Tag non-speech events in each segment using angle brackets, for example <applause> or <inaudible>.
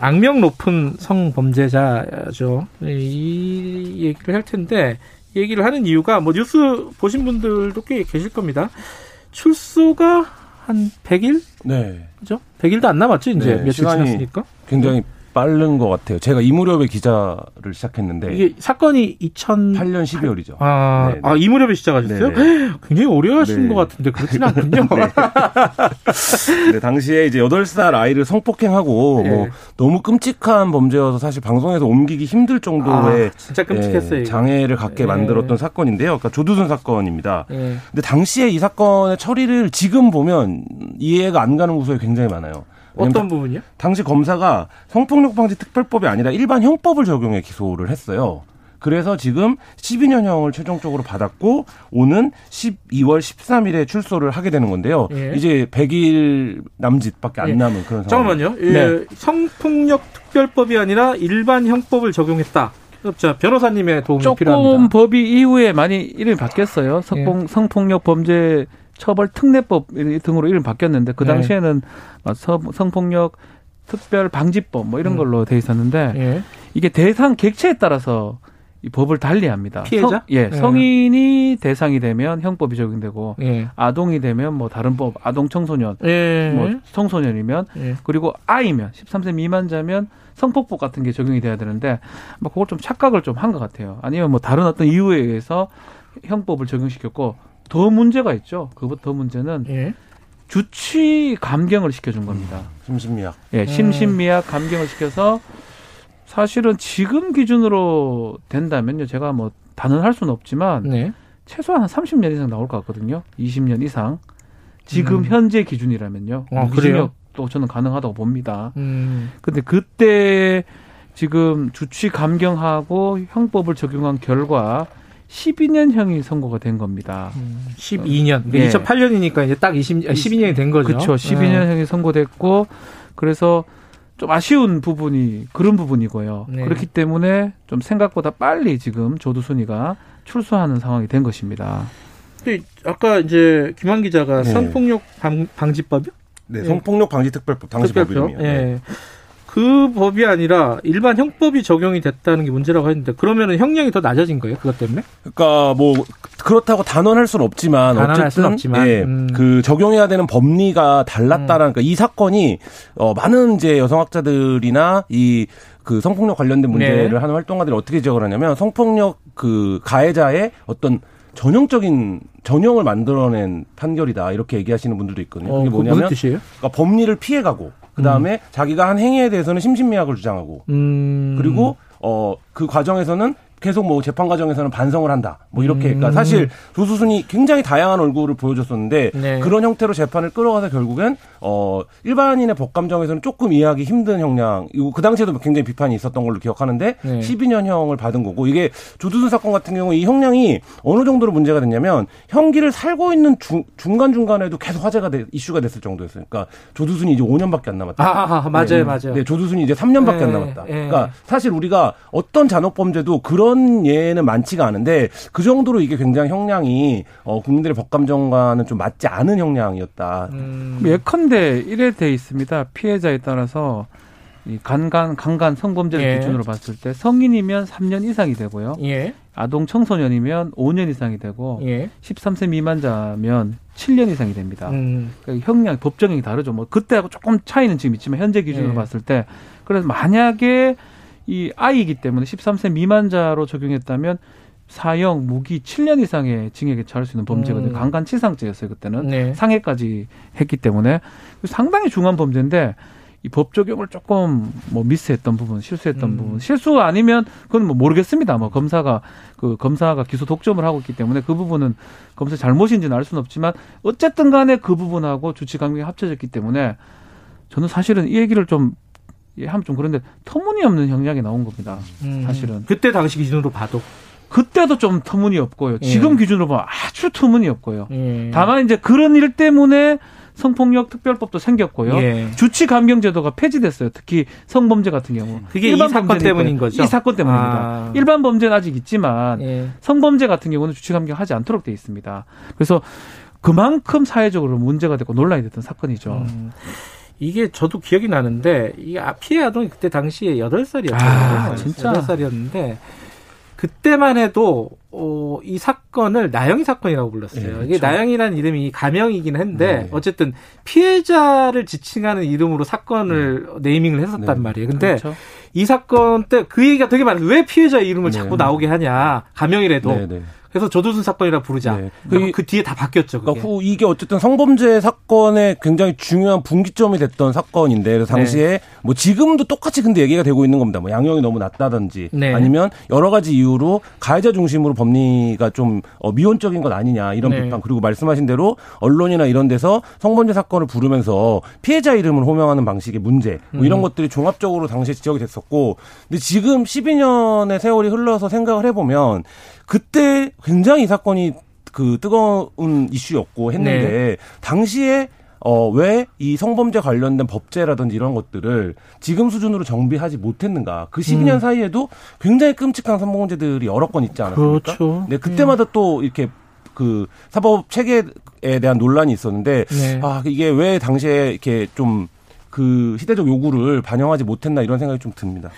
악명 높은 성범죄자죠. 이 얘기를 할 텐데 얘기를 하는 이유가 뭐 뉴스 보신 분들도 꽤 계실 겁니다. 출소가 한 100일? 네. 그죠? 100일도 안 남았죠, 이제. 네, 며칠 지났으니까. 굉장히 빠른 것 같아요. 제가 이 무렵에 기자를 시작했는데 이게 사건이 2008년 12월이죠. 아, 아, 이 무렵에 시작하셨어요? 네네. <gasps> 굉장히 오래 하신 네. 것 같은데 그렇진 않군요. <laughs> 네, 당시에 이제 8살 아이를 성폭행하고 네. 뭐 너무 끔찍한 범죄여서 사실 방송에서 옮기기 힘들 정도의 아, 진짜 끔찍했어요. 장애를 갖게 네. 만들었던 사건인데요. 그러니까 조두순 사건입니다. 예. 근데 당시에 이 사건의 처리를 지금 보면 이해가 안 가는 구석이 굉장히 많아요. 어떤 부분이요? 당시 검사가 성폭력 방지 특별법이 아니라 일반 형법을 적용해 기소를 했어요. 그래서 지금 12년형을 최종적으로 받았고 오는 12월 13일에 출소를 하게 되는 건데요. 예. 이제 100일 남짓밖에 안 예. 남은 그런 상황. 잠깐만요. 예, 네. 성폭력 특별법이 아니라 일반 형법을 적용했다. 자, 변호사님의 도움이 조금 필요합니다. 법이 이후에 많이 이름이 바뀌었어요. 성폭, 성폭력 범죄 처벌 특례법 등으로 이름 바뀌었는데 그 네. 당시에는 막 성- 성폭력 특별 방지법 뭐 이런 음. 걸로 돼 있었는데 예. 이게 대상 객체에 따라서 이 법을 달리합니다. 피해자? 성, 예, 네. 성인이 대상이 되면 형법이 적용되고 예. 아동이 되면 뭐 다른 법, 아동 청소년, 예. 뭐 청소년이면 예. 그리고 아이면 13세 미만자면 성폭법 같은 게 적용이 돼야 되는데 뭐 그걸 좀 착각을 좀 한 것 같아요. 아니면 뭐 다른 어떤 이유에 의해서 형법을 적용시켰고 더 문제가 있죠. 그것 더 문제는 예. 주치 감경을 시켜준 겁니다. 심신미약. 예, 심신미약 감경을 시켜서 사실은 지금 기준으로 된다면요. 제가 뭐 단언할 수는 없지만 네. 최소한 한 30년 이상 나올 것 같거든요. 20년 이상. 지금 음. 현재 기준이라면요. 아, 무기징역도 저는 가능하다고 봅니다. 음. 근데 그때 지금 주치 감경하고 형법을 적용한 결과 12년형이 선고가 된 겁니다. 12년. 예. 2008년이니까 이제 딱 20, 12년이 된 거죠. 그렇죠. 12년형이 선고됐고 그래서 좀 아쉬운 부분이 그런 부분이고요. 네. 그렇기 때문에 좀 생각보다 빨리 지금 조두순이가 출소하는 상황이 된 것입니다. 근데 아까 이제 김한 기자가 네. 성폭력 방, 방지법이요? 네, 예. 성폭력 방지 특별법 당시 법 특별법? 이름이요. 예. 네. 그 법이 아니라 일반 형법이 적용이 됐다는 게 문제라고 했는데 그러면은 형량이 더 낮아진 거예요? 그것 때문에? 그러니까 뭐 그렇다고 단언할 수는 없지만 단언할 수는 어쨌든 없지만, 예, 음. 그 적용해야 되는 법리가 달랐다라는 그러니까 이 사건이 어 많은 이제 여성학자들이나 이그 성폭력 관련된 문제를 네. 하는 활동가들이 어떻게 지적을 하냐면 성폭력 그 가해자의 어떤 전형적인 전형을 만들어낸 판결이다 이렇게 얘기하시는 분들도 있거든요. 어, 그게 뭐냐면 무슨 뜻이에요? 그러니까 법리를 피해가고 그 다음에 자기가 한 행위에 대해서는 심신미약을 주장하고 음. 그리고 어 그 과정에서는 계속 뭐 재판 과정에서는 반성을 한다. 뭐 이렇게 음. 그러니까 사실 조수순이 굉장히 다양한 얼굴을 보여줬었는데 네. 그런 형태로 재판을 끌어가서 결국엔 어 일반인의 법 감정에서는 조금 이해하기 힘든 형량. 이거 그 당시에도 굉장히 비판이 있었던 걸로 기억하는데 네. 12년형을 받은 거고 이게 조두순 사건 같은 경우 이 형량이 어느 정도로 문제가 됐냐면 형기를 살고 있는 중, 중간 중간에도 계속 화제가 돼, 이슈가 됐을 정도였어요. 그러니까 조두순이 이제 5년밖에 안 남았다. 아, 아, 아, 맞아요, 네, 맞아요. 네, 조두순이 이제 3년밖에 예, 안 남았다. 예. 그러니까 사실 우리가 어떤 잔혹 범죄도 그런 예는 많지가 않은데 그 정도로 이게 굉장히 형량이 어, 국민들의 법감정과는 좀 맞지 않은 형량이었다. 음. 예컨대 이래 돼 있습니다. 피해자에 따라서 이 간간 강간 성범죄를 예. 기준으로 봤을 때 성인이면 3년 이상이 되고요. 예, 아동 청소년이면 5년 이상이 되고 예. 13세 미만자면 7년 이상이 됩니다. 음. 그러니까 형량 법정이 다르죠. 뭐 그때하고 조금 차이는 지금 있지만 현재 기준으로 예. 봤을 때 그래서 만약에 이 아이이기 때문에 13세 미만자로 적용했다면 사형, 무기 7년 이상의 징역에 처할 수 있는 범죄거든요. 음. 강간치상죄였어요 그때는 네. 상해까지 했기 때문에 상당히 중요한 범죄인데 이 법 적용을 조금 뭐 미스했던 부분, 실수했던 음. 부분, 실수 아니면 그건 뭐 모르겠습니다. 뭐 검사가 그 검사가 기소 독점을 하고 있기 때문에 그 부분은 검사 잘못인지는 알 수는 없지만 어쨌든 간에 그 부분하고 주치 강경이 합쳐졌기 때문에 저는 사실은 이 얘기를 좀 하면 좀 그런데 터무니없는 형량이 나온 겁니다. 음. 사실은. 그때 당시 기준으로 봐도. 그때도 좀 터무니없고요. 예. 지금 기준으로 보면 아주 터무니없고요. 예. 다만 이제 그런 일 때문에 성폭력 특별법도 생겼고요. 예. 주치 감경 제도가 폐지됐어요. 특히 성범죄 같은 경우. 그게 이 일반 사건 범죄는 때문인. 거죠? 이 사건 때문입니다. 아. 일반 범죄는 아직 있지만 예. 성범죄 같은 경우는 주치 감경하지 않도록 돼 있습니다. 그래서 그만큼 사회적으로 문제가 됐고 논란이 됐던 사건이죠. 음. 이게 저도 기억이 나는데 이 아, 피해 아동이 그때 당시에 여덟 살이었어요 아, 진짜. 여덟 살이었는데 그때만 해도 어, 이 사건을 나영이 사건이라고 불렀어요. 예, 이게 그렇죠. 나영이라는 이름이 가명이긴 한데 네. 어쨌든 피해자를 지칭하는 이름으로 사건을 네이밍을 했었단 네. 말이에요. 근데 그렇죠. 이 사건 때 그 얘기가 되게 많아요. 왜 피해자 이름을 네. 자꾸 나오게 하냐. 가명이라도. 그래서 조두순 사건이라 부르자. 네. 그, 그- 그 뒤에 다 바뀌었죠. 그게. 그러니까 후 이게 어쨌든 성범죄 사건의 굉장히 중요한 분기점이 됐던 사건인데 그래서 당시에 네. 뭐 지금도 똑같이 근데 얘기가 되고 있는 겁니다. 뭐 양형이 너무 낮다든지 네. 아니면 여러 가지 이유로 가해자 중심으로 법리가 좀 어, 미온적인 것 아니냐 이런 네. 비판 그리고 말씀하신 대로 언론이나 이런 데서 성범죄 사건을 부르면서 피해자 이름을 호명하는 방식의 문제 뭐 음. 이런 것들이 종합적으로 당시에 지적이 됐었고 근데 지금 12년의 세월이 흘러서 생각을 해보면 그때 굉장히 이 사건이 그 뜨거운 이슈였고 했는데 네. 당시에 어, 왜 이 성범죄 관련된 법제라든지 이런 것들을 지금 수준으로 정비하지 못했는가. 그 12년 음. 사이에도 굉장히 끔찍한 성범죄들이 여러 건 있지 않았습니까? 그렇죠. 네, 그때마다 또 이렇게 그 사법 체계에 대한 논란이 있었는데 네. 아, 이게 왜 당시에 이렇게 좀 그 시대적 요구를 반영하지 못했나 이런 생각이 좀 듭니다.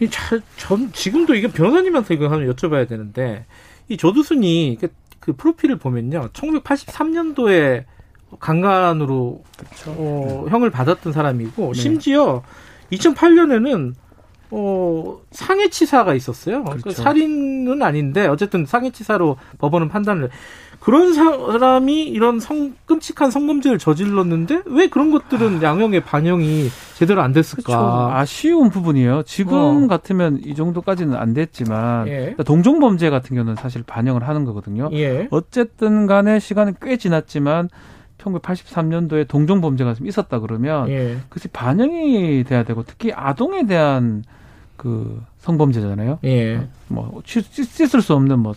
이 잘, 전 지금도 이게 변호사님한테 이거 한번 여쭤봐야 되는데 이 조두순이 그, 그 프로필을 보면요, 1983년도에 강간으로 어, 형을 받았던 사람이고 심지어 2008년에는 어, 상해치사가 있었어요. 그 그렇죠. 살인은 아닌데 어쨌든 상해치사로 법원은 판단을 해. 그런 사람이 이런 성 끔찍한 성범죄를 저질렀는데 왜 그런 것들은 양형의 반영이 제대로 안 그렇죠. 됐을까? 아쉬운 부분이에요. 지금 어. 같으면 이 정도까지는 안 됐지만 예. 그러니까 동종 범죄 같은 경우는 사실 반영을 하는 거거든요. 예. 어쨌든 간에 시간은 꽤 지났지만 1983년도에 동종 범죄가 좀 있었다 그러면 예. 그것이 반영이 돼야 되고 특히 아동에 대한 그 성범죄잖아요. 예. 뭐 씻- 씻을 수 없는 뭐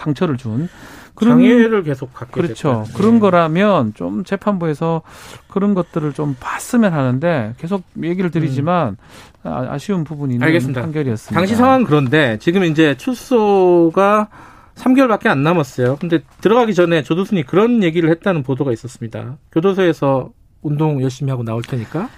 상처를 준 그런 장애를 계속 갖게 그렇죠. 됐다. 그런 예. 거라면 좀 재판부에서 그런 것들을 좀 봤으면 하는데 계속 얘기를 드리지만 아, 아쉬운 부분이 있는 음. 알겠습니다. 판결이었습니다. 당시 상황 그런데 지금 이제 출소가 3개월밖에 안 남았어요. 근데 들어가기 전에 조두순이 그런 얘기를 했다는 보도가 있었습니다. 교도소에서 운동 열심히 하고 나올 테니까 어,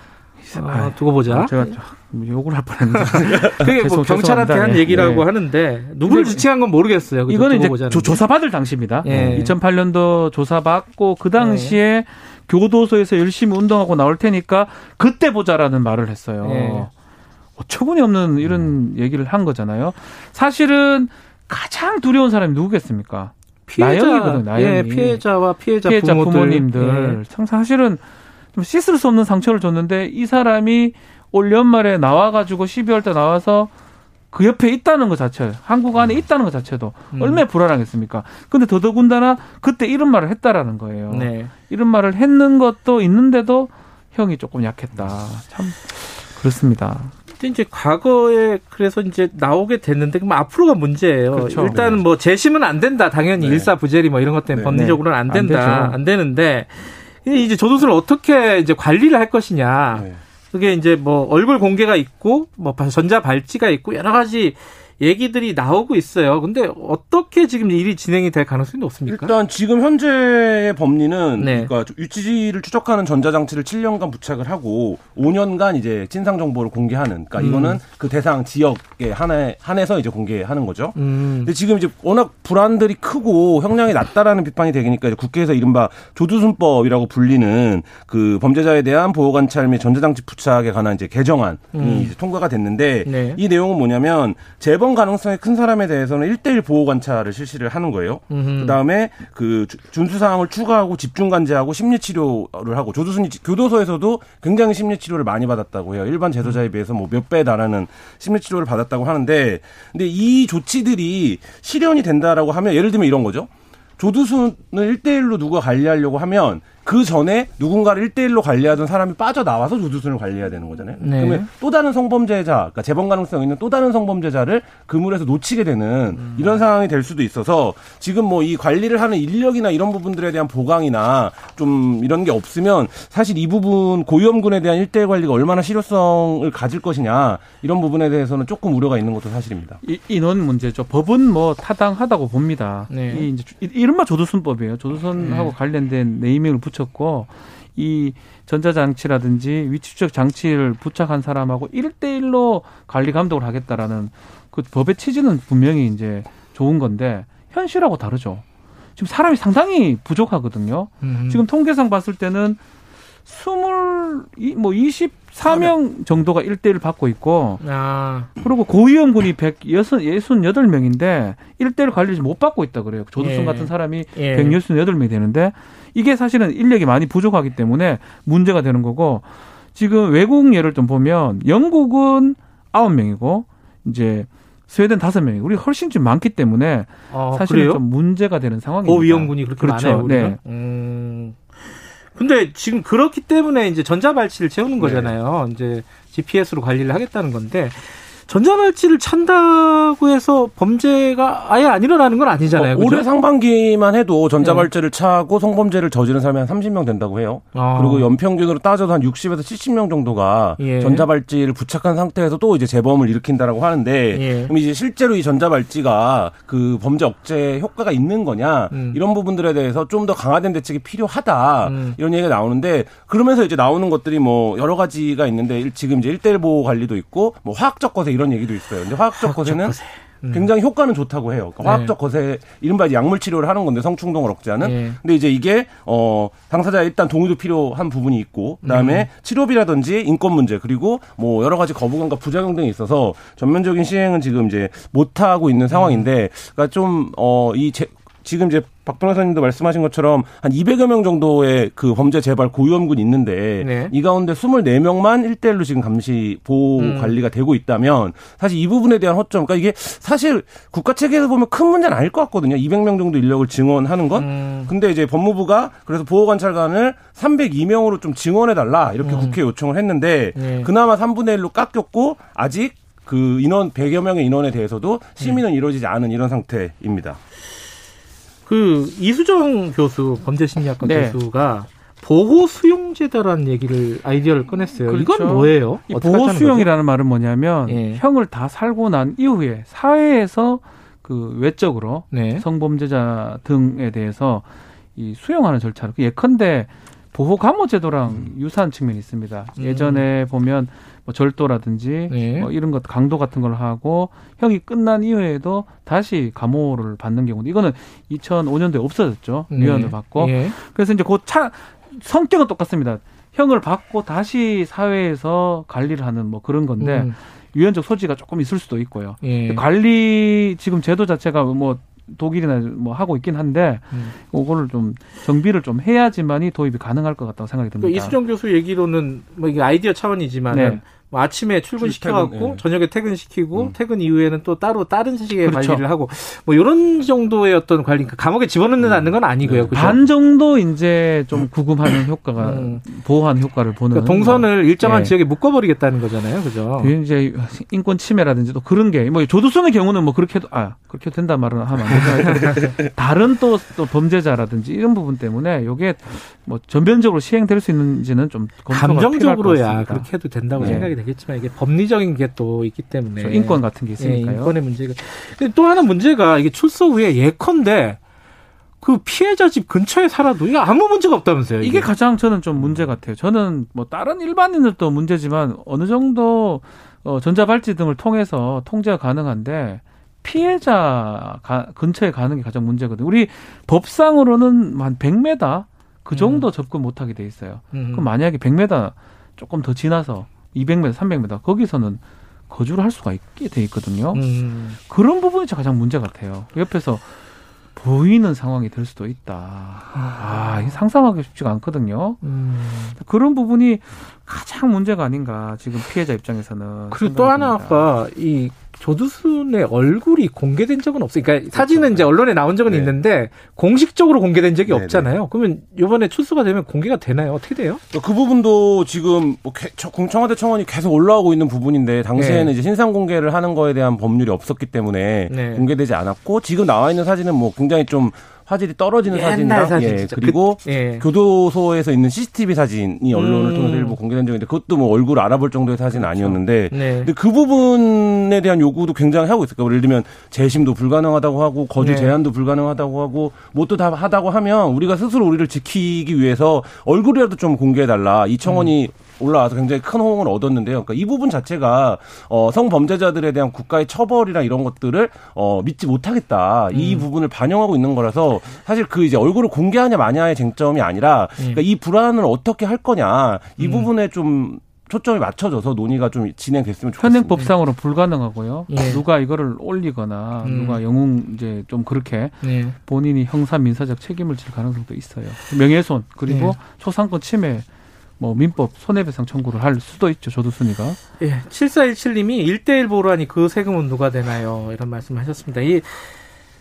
아, 두고 보자. 제가 좀 욕을 할 뻔했는데 <laughs> 그게 뭐 경찰한테 한 죄송합니다. 얘기라고 예. 하는데 누구를 지칭한 건 모르겠어요. 이거는 이제 보자는 조, 게. 조사받을 당시입니다. 예. 2008년도 조사받고 그 네. 당시에 교도소에서 열심히 운동하고 나올 테니까 그때 보자라는 말을 했어요. 예. 어처구니 없는 이런 얘기를 한 거잖아요. 사실은 가장 두려운 사람이 누구겠습니까? 피해자, 나영이거든요, 나영이. 예, 피해자와 피해자, 피해자 부모들. 부모님들 예. 참 사실은 좀 씻을 수 없는 상처를 줬는데 이 사람이 올 연말에 나와가지고 12월 때 나와서 그 옆에 있다는 것 자체, 한국 안에 있다는 것 자체도 음. 얼마나 불안하겠습니까? 근데 더더군다나 그때 이런 말을 했다라는 거예요. 네. 이런 말을 했는 것도 있는데도 형이 조금 약했다. 참 그렇습니다. 근데 이제 과거에 그래서 이제 나오게 됐는데 그럼 앞으로가 문제예요. 그렇죠. 일단은 뭐 재심은 안 된다. 당연히 네. 일사부재리 뭐 이런 것 때문에 네. 법리적으로는 안안 된다. 되죠. 안, 되는데 이제 조두순을 어떻게 이제 관리를 할 것이냐. 네. 그게 이제 뭐 얼굴 공개가 있고 뭐 전자 발찌가 있고 여러 가지 얘기들이 나오고 있어요. 근데 어떻게 지금 일이 진행이 될 가능성이 높습니까? 일단 지금 현재의 법리는 네. 그러니까 유치지를 추적하는 전자장치를 7년간 부착을 하고 5년간 이제 진상 정보를 공개하는. 그러니까 음. 이거는 그 대상 지역에 한해 한해서 이제 공개하는 거죠. 음. 근데 지금 이제 워낙 불안들이 크고 형량이 낮다라는 비판이 되니까 이제 국회에서 이른바 조두순법이라고 불리는 그 범죄자에 대한 보호 관찰 및 전자장치 부착에 관한 이제 개정안이 음. 이제 통과가 됐는데 네. 이 내용은 뭐냐면 재범 가능성이 큰 사람에 대해서는 1대1 보호 관찰을 실시를 하는 거예요. 음흠. 그다음에 그 주- 준수 사항을 추가하고 집중 관제하고 심리 치료를 하고 조두순이 지- 교도소에서도 굉장히 심리 치료를 많이 받았다고 해요. 일반 재소자에 비해서 뭐 몇 배 달하는 심리 치료를 받았다고 하는데 근데 이 조치들이 실현이 된다라고 하면 예를 들면 이런 거죠. 조두순을 1대1로 누가 관리하려고 하면 그 전에 누군가를 1대1로 관리하던 사람이 빠져나와서 조두순을 관리해야 되는 거잖아요. 네. 그러면 또 다른 성범죄자, 그러니까 재범 가능성 있는 또 다른 성범죄자를 그물에서 놓치게 되는 음. 이런 상황이 될 수도 있어서 지금 뭐 이 관리를 하는 인력이나 이런 부분들에 대한 보강이나 좀 이런 게 없으면 사실 이 부분 고위험군에 대한 1대1 관리가 얼마나 실효성을 가질 것이냐 이런 부분에 대해서는 조금 우려가 있는 것도 사실입니다. 이, 인원 문제죠. 법은 뭐 타당하다고 봅니다. 네. 이 이제 이- 이른바 조두순법이에요. 조두순하고 네. 관련된 네이밍을 붙 였고 이 전자장치라든지 위치추적 장치를 부착한 사람하고 1대1로 관리 감독을 하겠다라는 그 법의 취지는 분명히 이제 좋은 건데 현실하고 다르죠. 지금 사람이 상당히 부족하거든요. 음. 지금 통계상 봤을 때는 스물 이- 뭐 24명 정도가 1대1 받고 있고 아, 그리고 고위험군이 168명인데 1대1 관리를 못 받고 있다 그래요. 조두순 예. 같은 사람이 예. 168명이 되는데 이게 사실은 인력이 많이 부족하기 때문에 문제가 되는 거고 지금 외국 예를 좀 보면 영국은 9명이고 이제 스웨덴 5명이고 우리 훨씬 좀 많기 때문에 어, 사실은 그래요? 좀 문제가 되는 상황입니다. 고위험군이 그렇게 그렇죠. 많아요. 우리가? 네. 음. 근데 지금 그렇기 때문에 이제 전자발찌를 채우는 거잖아요. 이제 GPS로 관리를 하겠다는 건데 전자발찌를 찬다고 해서 범죄가 아예 안 일어나는 건 아니잖아요. 어, 그죠? 올해 상반기만 해도 전자발찌를 차고 성범죄를 저지른 사람이 한 30명 된다고 해요. 아. 그리고 연평균으로 따져도 한 60에서 70명 정도가 예. 전자발찌를 부착한 상태에서 또 이제 재범을 일으킨다라고 하는데 예. 그럼 이제 실제로 이 전자발찌가 그 범죄 억제 효과가 있는 거냐 음. 이런 부분들에 대해서 좀 더 강화된 대책이 필요하다 음. 이런 얘기가 나오는데 그러면서 이제 나오는 것들이 뭐 여러 가지가 있는데 일- 지금 이제 1대1 보호 관리도 있고 뭐 화학적 거세 이런 얘기도 있어요. 근데 화학적 거세는 거세. 음. 굉장히 효과는 좋다고 해요. 그러니까 네. 화학적 거세 이른바 약물 치료를 하는 건데 성충동을 억제하는. 예. 근데 이제 이게 어 당사자의 일단 동의도 필요한 부분이 있고 그다음에 치료비라든지 인권 문제 그리고 뭐 여러 가지 거부감과 부작용 등이 있어서 전면적인 시행은 지금 이제 못 하고 있는 상황인데 그러니까 좀어이 지금 이제 박 변호사님도 말씀하신 것처럼 한 200여 명 정도의 그 범죄 재발 고위험군이 있는데 네. 이 가운데 24명만 1대1로 지금 감시 보호 음. 관리가 되고 있다면 사실 이 부분에 대한 허점 그러니까 이게 사실 국가 체계에서 보면 큰 문제는 아닐 것 같거든요. 200명 정도 인력을 증원하는 건. 음. 근데 이제 법무부가 그래서 보호 관찰관을 302명으로 좀 증원해 달라 이렇게 음. 국회에 요청을 했는데 네. 그나마 3분의 1로 깎였고 아직 그 인원 100여 명의 인원에 대해서도 심의는 이루어지지 않은 이런 상태입니다. 그 이수정 교수 범죄심리학과 네. 교수가 보호 수용제도라는 얘기를 아이디어를 꺼냈어요. 그렇죠. 이건 뭐예요? 보호 수용이라는 말은 뭐냐면 예. 형을 다 살고 난 이후에 사회에서 그 외적으로? 네. 성범죄자 등에 대해서 이 수용하는 절차를 그 예컨대 보호 감호 제도랑 유사한 측면이 있습니다. 음. 예전에 보면 뭐 절도라든지 네. 뭐 이런 것 강도 같은 걸 하고 형이 끝난 이후에도 다시 감호를 받는 경우도 이거는 2005년도에 없어졌죠. 네. 위헌을 받고 예. 그래서 이제 그차 성격은 똑같습니다. 형을 받고 다시 사회에서 관리를 하는 뭐 그런 건데 음. 유연적 소지가 조금 있을 수도 있고요. 예. 관리 지금 제도 자체가 뭐 독일이나 뭐 하고 있긴 한데 음. 그거를 좀 정비를 좀 해야지만이 도입이 가능할 것 같다고 생각이 듭니다. 그 이수정 교수 얘기로는 뭐 이게 아이디어 차원이지만 네. 은뭐 아침에 출근시켜갖고 예. 저녁에 퇴근시키고 음. 퇴근 이후에는 또 따로 다른 식의 그렇죠. 관리를 하고 뭐 이런 정도의 어떤 관리 그 감옥에 집어넣는 건 아니고요. 그죠? 반 정도 이제 좀 구금하는 효과가 음. 보호하는 효과를 보는 그러니까 동선을 일정한 예. 지역에 묶어버리겠다는 거잖아요. 그죠? 그 이제 인권 침해라든지 또 그런 게 뭐 조두순의 경우는 뭐 그렇게 아 그렇게 된다 말은 하면 안 되지만 <laughs> 다른 또, 또 범죄자라든지 이런 부분 때문에 이게 뭐 전면적으로 시행될 수 있는지는 좀 감정적으로야. 그렇게 해도 된다고 네. 생각이 되겠지만 이게 법리적인 게 또 있기 때문에 저 인권 같은 게 예, 있으니까요. 인권의 문제가. 또 하나 문제가 이게 출소 후에 예컨대 그 피해자 집 근처에 살아도 이게 아무 문제가 없다면서요. 이게 가장 저는 좀 문제 같아요. 저는 뭐 다른 일반인들도 문제지만 어느 정도 어, 전자발찌 등을 통해서 통제가 가능한데 피해자 가- 근처에 가는 게 가장 문제거든요. 우리 법상으로는 한 100m 그 정도 접근 못하게 돼 있어요. 음. 그럼 만약에 100m 조금 더 지나서 200m, 300m 거기서는 거주를 할 수가 있게 돼 있거든요. 음. 그런 부분이 가장 문제 같아요. 옆에서 보이는 상황이 될 수도 있다. 아, 이게 상상하기 쉽지가 않거든요. 음. 그런 부분이 가장 문제가 아닌가 지금 피해자 입장에서는 그리고 또 하나. 아까 이 조두순의 얼굴이 공개된 적은 없어요. 그러니까 사진은 그렇죠. 이제 언론에 나온 적은 네. 있는데 공식적으로 공개된 적이 네, 없잖아요. 그러면 이번에 출소가 되면 공개가 되나요? 어떻게 돼요? 그 부분도 지금 뭐 개- 저- 청와대 청원이 계속 올라오고 있는 부분인데 당시에는 네. 이제 신상 공개를 하는 거에 대한 법률이 없었기 때문에 네. 공개되지 않았고 지금 나와 있는 사진은 뭐 굉장히 좀 화질이 떨어지는 사진이랑 사진 예, 진짜. 그리고 그- 예. 교도소에서 있는 CCTV 사진이 언론을 음. 통해서 일부 공개된 적인데 그것도 뭐 얼굴 알아볼 정도의 사진은 아니었는데 네. 근데 그 부분에 대한 요구도 굉장히 하고 있어요. 그러니까 예를 들면 재심도 불가능하다고 하고 거주 네. 제한도 불가능하다고 하고 뭐또다 하다고 하면 우리가 스스로 우리를 지키기 위해서 얼굴이라도 좀 공개해 달라. 이 청원이 올라와서 굉장히 큰 호응을 얻었는데요. 그러니까 이 부분 자체가 어, 성범죄자들에 대한 국가의 처벌이나 이런 것들을 어, 믿지 못하겠다. 이 부분을 반영하고 있는 거라서 사실 그 이제 얼굴을 공개하냐 마냐의 쟁점이 아니라 그러니까 이 불안을 어떻게 할 거냐 이 부분에 좀 초점이 맞춰져서 논의가 좀 진행됐으면 좋겠습니다. 현행법상으로 불가능하고요. 예. 누가 이거를 올리거나 음. 누가 영웅 이제 좀 그렇게 네. 본인이 형사 민사적 책임을 질 가능성도 있어요. 명예훼손 그리고 예. 초상권 침해 뭐 민법 손해배상 청구를 할 수도 있죠. 조두순이가. 예, 7417님이 1대1 보호라니 그 세금은 누가 되나요? 이런 말씀 하셨습니다. 이,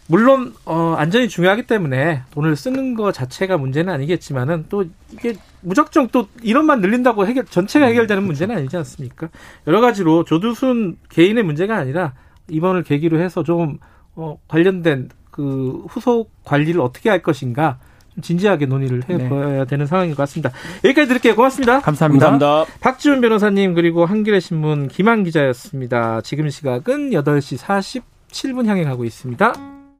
물론, 어, 안전이 중요하기 때문에 돈을 쓰는 거 자체가 문제는 아니겠지만은 또 이게 무작정 또 이런만 늘린다고 해결, 전체가 해결되는 문제는 아니지 않습니까? 여러 가지로 조두순 개인의 문제가 아니라 이번을 계기로 해서 좀, 어, 관련된 그 후속 관리를 어떻게 할 것인가 좀 진지하게 논의를 해봐야 되는 상황인 것 같습니다. 여기까지 드릴게요. 고맙습니다. 감사합니다. 감사합니다. 박지훈 변호사님 그리고 한겨레 신문 김한 기자였습니다. 지금 시각은 8시 47분 향해 가고 있습니다.